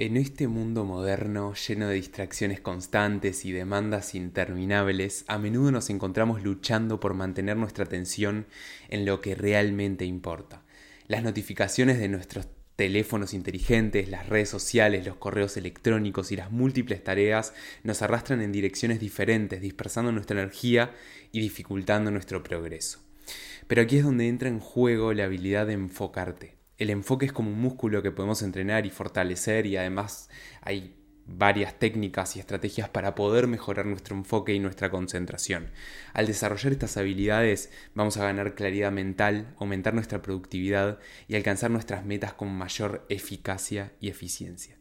En este mundo moderno lleno de distracciones constantes y demandas interminables, a menudo nos encontramos luchando por mantener nuestra atención en lo que realmente importa. Las notificaciones de nuestros teléfonos inteligentes, las redes sociales, los correos electrónicos y las múltiples tareas nos arrastran en direcciones diferentes, dispersando nuestra energía y dificultando nuestro progreso. Pero aquí es donde entra en juego la habilidad de enfocarte. El enfoque es como un músculo que podemos entrenar y fortalecer y además hay varias técnicas y estrategias para poder mejorar nuestro enfoque y nuestra concentración. Al desarrollar estas habilidades vamos a ganar claridad mental, aumentar nuestra productividad y alcanzar nuestras metas con mayor eficacia y eficiencia.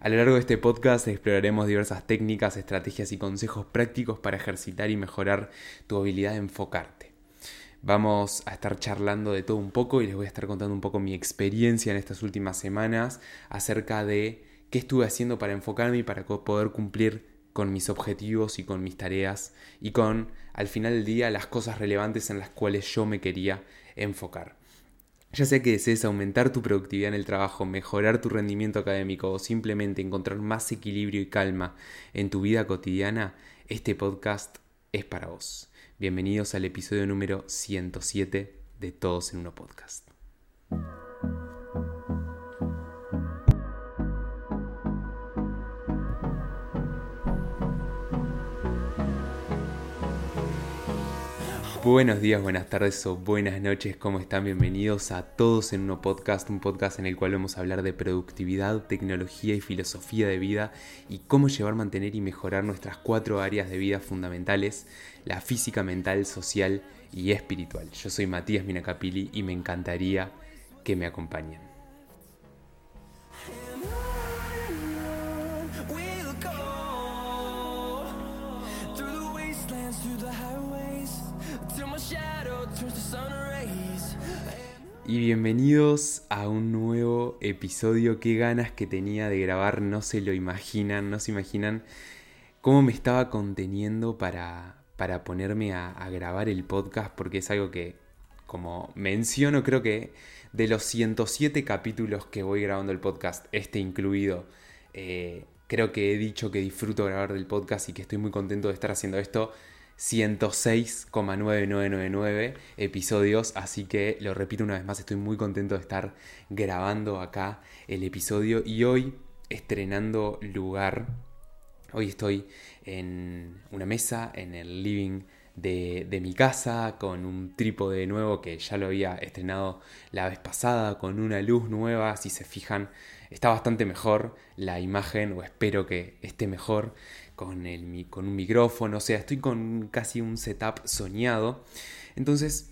A lo largo de este podcast exploraremos diversas técnicas, estrategias y consejos prácticos para ejercitar y mejorar tu habilidad de enfocarte. Vamos a estar charlando de todo un poco y les voy a estar contando un poco mi experiencia en estas últimas semanas acerca de qué estuve haciendo para enfocarme y para poder cumplir con mis objetivos y con mis tareas y con, al final del día, las cosas relevantes en las cuales yo me quería enfocar. Ya sea que desees aumentar tu productividad en el trabajo, mejorar tu rendimiento académico o simplemente encontrar más equilibrio y calma en tu vida cotidiana, este podcast es para vos. Bienvenidos al episodio número 107 de Todos en Uno Podcast. Buenos días, buenas tardes o buenas noches, ¿cómo están? Bienvenidos a Todos en Uno Podcast, un podcast en el cual vamos a hablar de productividad, tecnología y filosofía de vida y cómo llevar, mantener y mejorar nuestras cuatro áreas de vida fundamentales, la física, mental, social y espiritual. Yo soy Matías Minacapili y me encantaría que me acompañen. Y bienvenidos a un nuevo episodio. Qué ganas que tenía de grabar, no se lo imaginan, no se imaginan cómo me estaba conteniendo para, para ponerme a, grabar el podcast, porque es algo que, como menciono, creo que de los 107 capítulos que voy grabando el podcast, este incluido, eh, creo que he dicho que disfruto grabar del podcast y que estoy muy contento de estar haciendo esto 106,9999 episodios, así que lo repito una vez más, estoy muy contento de estar grabando acá el episodio y hoy estrenando lugar. Hoy estoy en una mesa en el living de, de, mi casa con un trípode nuevo que ya lo había estrenado la vez pasada, con una luz nueva, si se fijan está bastante mejor la imagen o espero que esté mejor con, el, con un micrófono, o sea, estoy con casi un setup soñado. Entonces,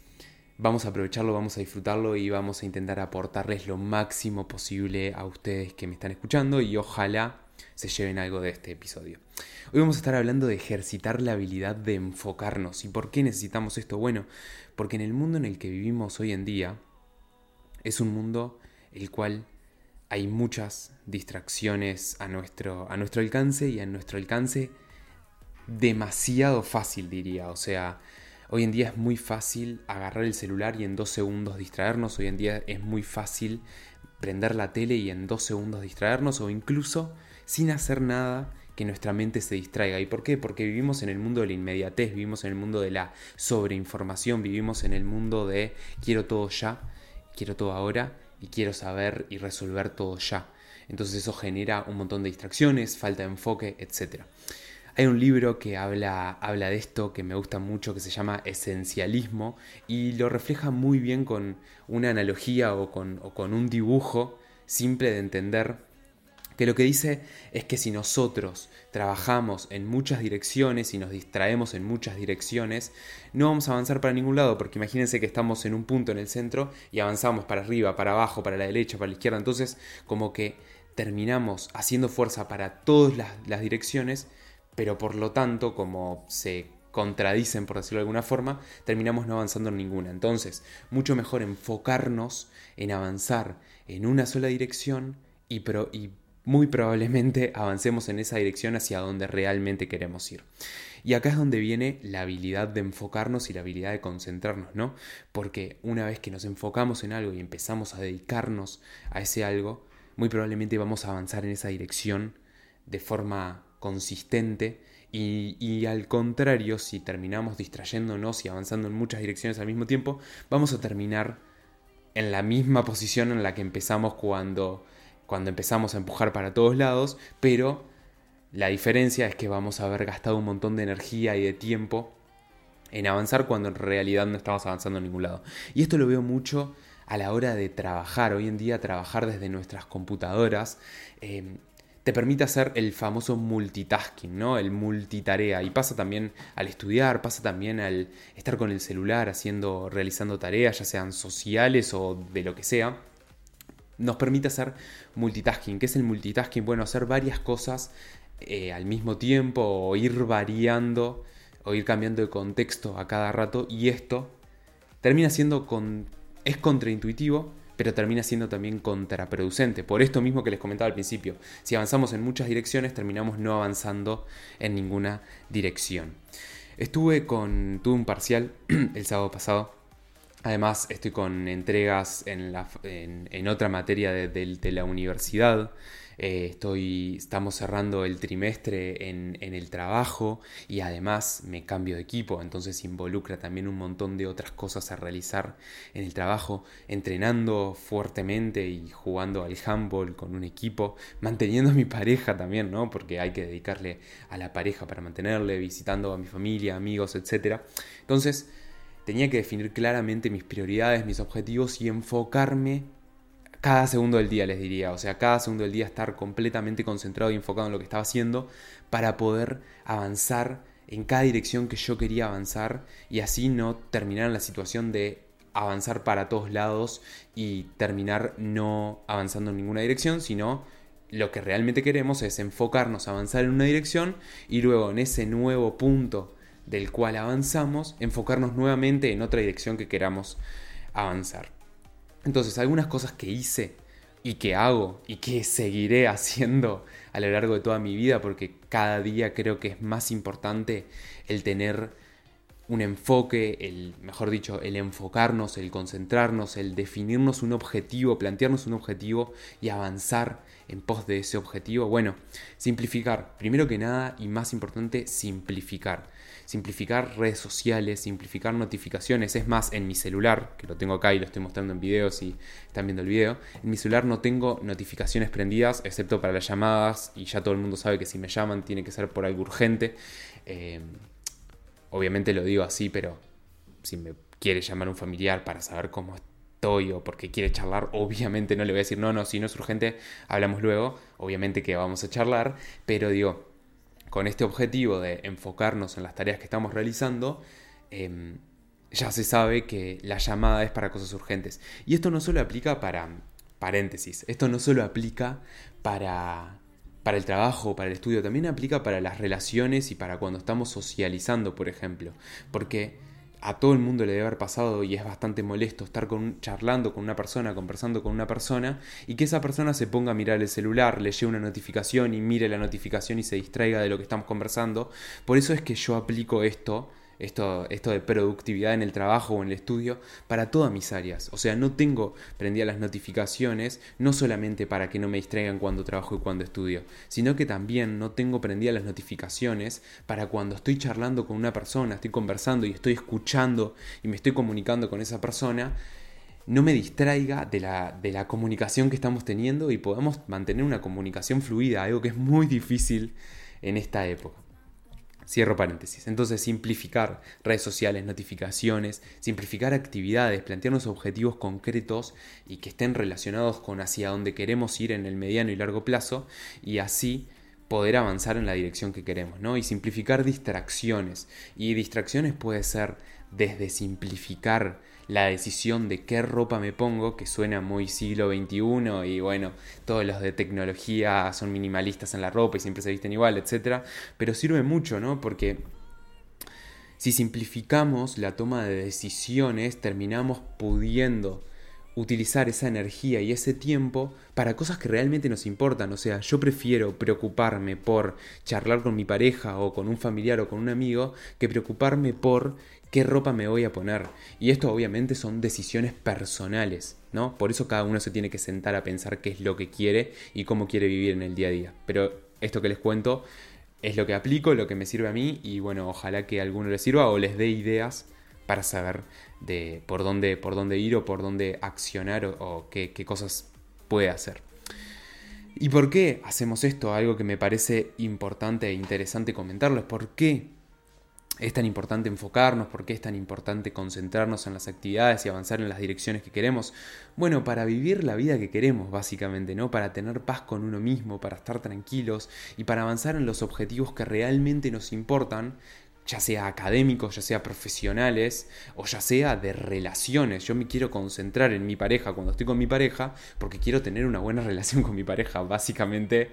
vamos a aprovecharlo, vamos a disfrutarlo y vamos a intentar aportarles lo máximo posible a ustedes que me están escuchando y ojalá se lleven algo de este episodio. Hoy vamos a estar hablando de ejercitar la habilidad de enfocarnos. ¿Y por qué necesitamos esto? Bueno, porque en el mundo en el que vivimos hoy en día es un mundo el cual hay muchas distracciones a nuestro, a nuestro alcance y a nuestro alcance demasiado fácil, diría. O sea, hoy en día es muy fácil agarrar el celular y en dos segundos distraernos. Hoy en día es muy fácil prender la tele y en dos segundos distraernos o incluso sin hacer nada que nuestra mente se distraiga. ¿Y por qué? Porque vivimos en el mundo de la inmediatez, vivimos en el mundo de la sobreinformación, vivimos en el mundo de quiero todo ya, quiero todo ahora y quiero saber y resolver todo ya. Entonces eso genera un montón de distracciones, falta de enfoque, etc. Hay un libro que habla, habla de esto que me gusta mucho que se llama Esencialismo y lo refleja muy bien con una analogía o con, o con un dibujo simple de entender que lo que dice es que si nosotros trabajamos en muchas direcciones y nos distraemos en muchas direcciones, no vamos a avanzar para ningún lado, porque imagínense que estamos en un punto en el centro y avanzamos para arriba, para abajo, para la derecha, para la izquierda, entonces como que terminamos haciendo fuerza para todas las, direcciones, pero por lo tanto, como se contradicen, por decirlo de alguna forma, terminamos no avanzando en ninguna. Entonces, mucho mejor enfocarnos en avanzar en una sola dirección y, y muy probablemente avancemos en esa dirección hacia donde realmente queremos ir. Y acá es donde viene la habilidad de enfocarnos y la habilidad de concentrarnos, ¿no? Porque una vez que nos enfocamos en algo y empezamos a dedicarnos a ese algo, muy probablemente vamos a avanzar en esa dirección de forma consistente y, al contrario, si terminamos distrayéndonos y avanzando en muchas direcciones al mismo tiempo, vamos a terminar en la misma posición en la que empezamos cuando, cuando empezamos a empujar para todos lados, pero la diferencia es que vamos a haber gastado un montón de energía y de tiempo en avanzar cuando en realidad no estamos avanzando en ningún lado. Y esto lo veo mucho a la hora de trabajar. Hoy en día trabajar desde nuestras computadoras eh, te permite hacer el famoso multitasking, ¿no? El multitarea. Y pasa también al estudiar, pasa también al estar con el celular haciendo, realizando tareas, ya sean sociales o de lo que sea. Nos permite hacer multitasking. ¿Qué es el multitasking? Bueno, hacer varias cosas eh, al mismo tiempo o ir variando o ir cambiando de contexto a cada rato. Y esto termina siendo con, es contraintuitivo, pero termina siendo también contraproducente. Por esto mismo que les comentaba al principio, si avanzamos en muchas direcciones, terminamos no avanzando en ninguna dirección. Estuve con, tuve un parcial el sábado pasado. Además, estoy con entregas en, la, en, otra materia de la universidad. Eh, estoy, estamos cerrando el trimestre en, el trabajo y además me cambio de equipo, entonces involucra también un montón de otras cosas a realizar en el trabajo, entrenando fuertemente y jugando al handball con un equipo, manteniendo a mi pareja también, ¿no? Porque hay que dedicarle a la pareja para mantenerle, visitando a mi familia, amigos, etc. Entonces, tenía que definir claramente mis prioridades, mis objetivos y enfocarme cada segundo del día, les diría. O sea, cada segundo del día estar completamente concentrado y enfocado en lo que estaba haciendo para poder avanzar en cada dirección que yo quería avanzar y así no terminar en la situación de avanzar para todos lados y terminar no avanzando en ninguna dirección, sino lo que realmente queremos es enfocarnos, avanzar en una dirección y luego en ese nuevo punto del cual avanzamos, enfocarnos nuevamente en otra dirección que queramos avanzar. Entonces, algunas cosas que hice y que hago y que seguiré haciendo a lo largo de toda mi vida, porque cada día creo que es más importante el tener un enfoque, el, mejor dicho, el enfocarnos, el concentrarnos, el definirnos un objetivo, plantearnos un objetivo y avanzar en pos de ese objetivo. Bueno, simplificar, primero que nada y más importante, simplificar simplificar redes sociales, simplificar notificaciones. Es más, en mi celular, que lo tengo acá y lo estoy mostrando en videos y están viendo el video, en mi celular no tengo notificaciones prendidas, excepto para las llamadas, y ya todo el mundo sabe que si me llaman tiene que ser por algo urgente. Eh, obviamente lo digo así, pero si me quiere llamar un familiar para saber cómo estoy o porque quiere charlar, obviamente no le voy a decir, no, no, si no es urgente, hablamos luego, obviamente que vamos a charlar, pero digo, con este objetivo de enfocarnos en las tareas que estamos realizando, em, ya se sabe que la llamada es para cosas urgentes. Y esto no solo aplica para, paréntesis, esto no solo aplica para, para el trabajo, para el estudio, también aplica para las relaciones y para cuando estamos socializando, por ejemplo. Porque a todo el mundo le debe haber pasado y es bastante molesto estar charlando con una persona, conversando con una persona y que esa persona se ponga a mirar el celular, le llegue una notificación y mire la notificación y se distraiga de lo que estamos conversando. Por eso es que yo aplico esto esto, esto de productividad en el trabajo o en el estudio, para todas mis áreas. O sea, no tengo prendidas las notificaciones, no solamente para que no me distraigan cuando trabajo y cuando estudio, sino que también no tengo prendidas las notificaciones para cuando estoy charlando con una persona, estoy conversando y estoy escuchando y me estoy comunicando con esa persona, no me distraiga de la, de la comunicación que estamos teniendo y podamos mantener una comunicación fluida, algo que es muy difícil en esta época. Cierro paréntesis. Entonces, simplificar redes sociales, notificaciones, simplificar actividades, plantearnos objetivos concretos y que estén relacionados con hacia dónde queremos ir en el mediano y largo plazo y así poder avanzar en la dirección que queremos, ¿no? Y simplificar distracciones. Y distracciones puede ser desde simplificar la decisión de qué ropa me pongo, que suena muy siglo XXI y bueno, todos los de tecnología son minimalistas en la ropa y siempre se visten igual, etc. Pero sirve mucho, ¿no? Porque si simplificamos la toma de decisiones, terminamos pudiendo utilizar esa energía y ese tiempo para cosas que realmente nos importan. O sea, yo prefiero preocuparme por charlar con mi pareja o con un familiar o con un amigo que preocuparme por ¿Qué ropa me voy a poner? Y esto obviamente son decisiones personales, ¿no? Por eso cada uno se tiene que sentar a pensar qué es lo que quiere y cómo quiere vivir en el día a día. Pero esto que les cuento es lo que aplico, lo que me sirve a mí y bueno, ojalá que a alguno les sirva o les dé ideas para saber de por dónde, por dónde ir o por dónde accionar o, qué, qué cosas puede hacer. ¿Y por qué hacemos esto? Algo que me parece importante e interesante comentarles. ¿Por qué es tan importante enfocarnos, por qué es tan importante concentrarnos en las actividades y avanzar en las direcciones que queremos. Bueno, para vivir la vida que queremos, básicamente, ¿no? Para tener paz con uno mismo, para estar tranquilos y para avanzar en los objetivos que realmente nos importan, ya sea académicos, ya sea profesionales o ya sea de relaciones. Yo me quiero concentrar en mi pareja cuando estoy con mi pareja porque quiero tener una buena relación con mi pareja, básicamente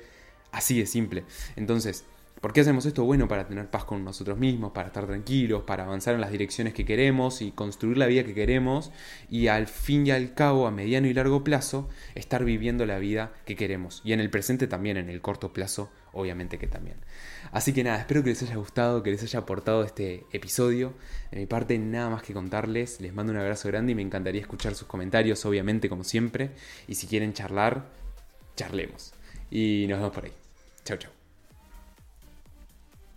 así de simple. Entonces, ¿Por qué hacemos esto? Bueno, para tener paz con nosotros mismos, para estar tranquilos, para avanzar en las direcciones que queremos y construir la vida que queremos y al fin y al cabo, a mediano y largo plazo, estar viviendo la vida que queremos. Y en el presente también, en el corto plazo, obviamente que también. Así que nada, espero que les haya gustado, que les haya aportado este episodio. De mi parte, nada más que contarles. Les mando un abrazo grande y me encantaría escuchar sus comentarios, obviamente, como siempre. Y si quieren charlar, charlemos. Y nos vemos por ahí. Chau, chau.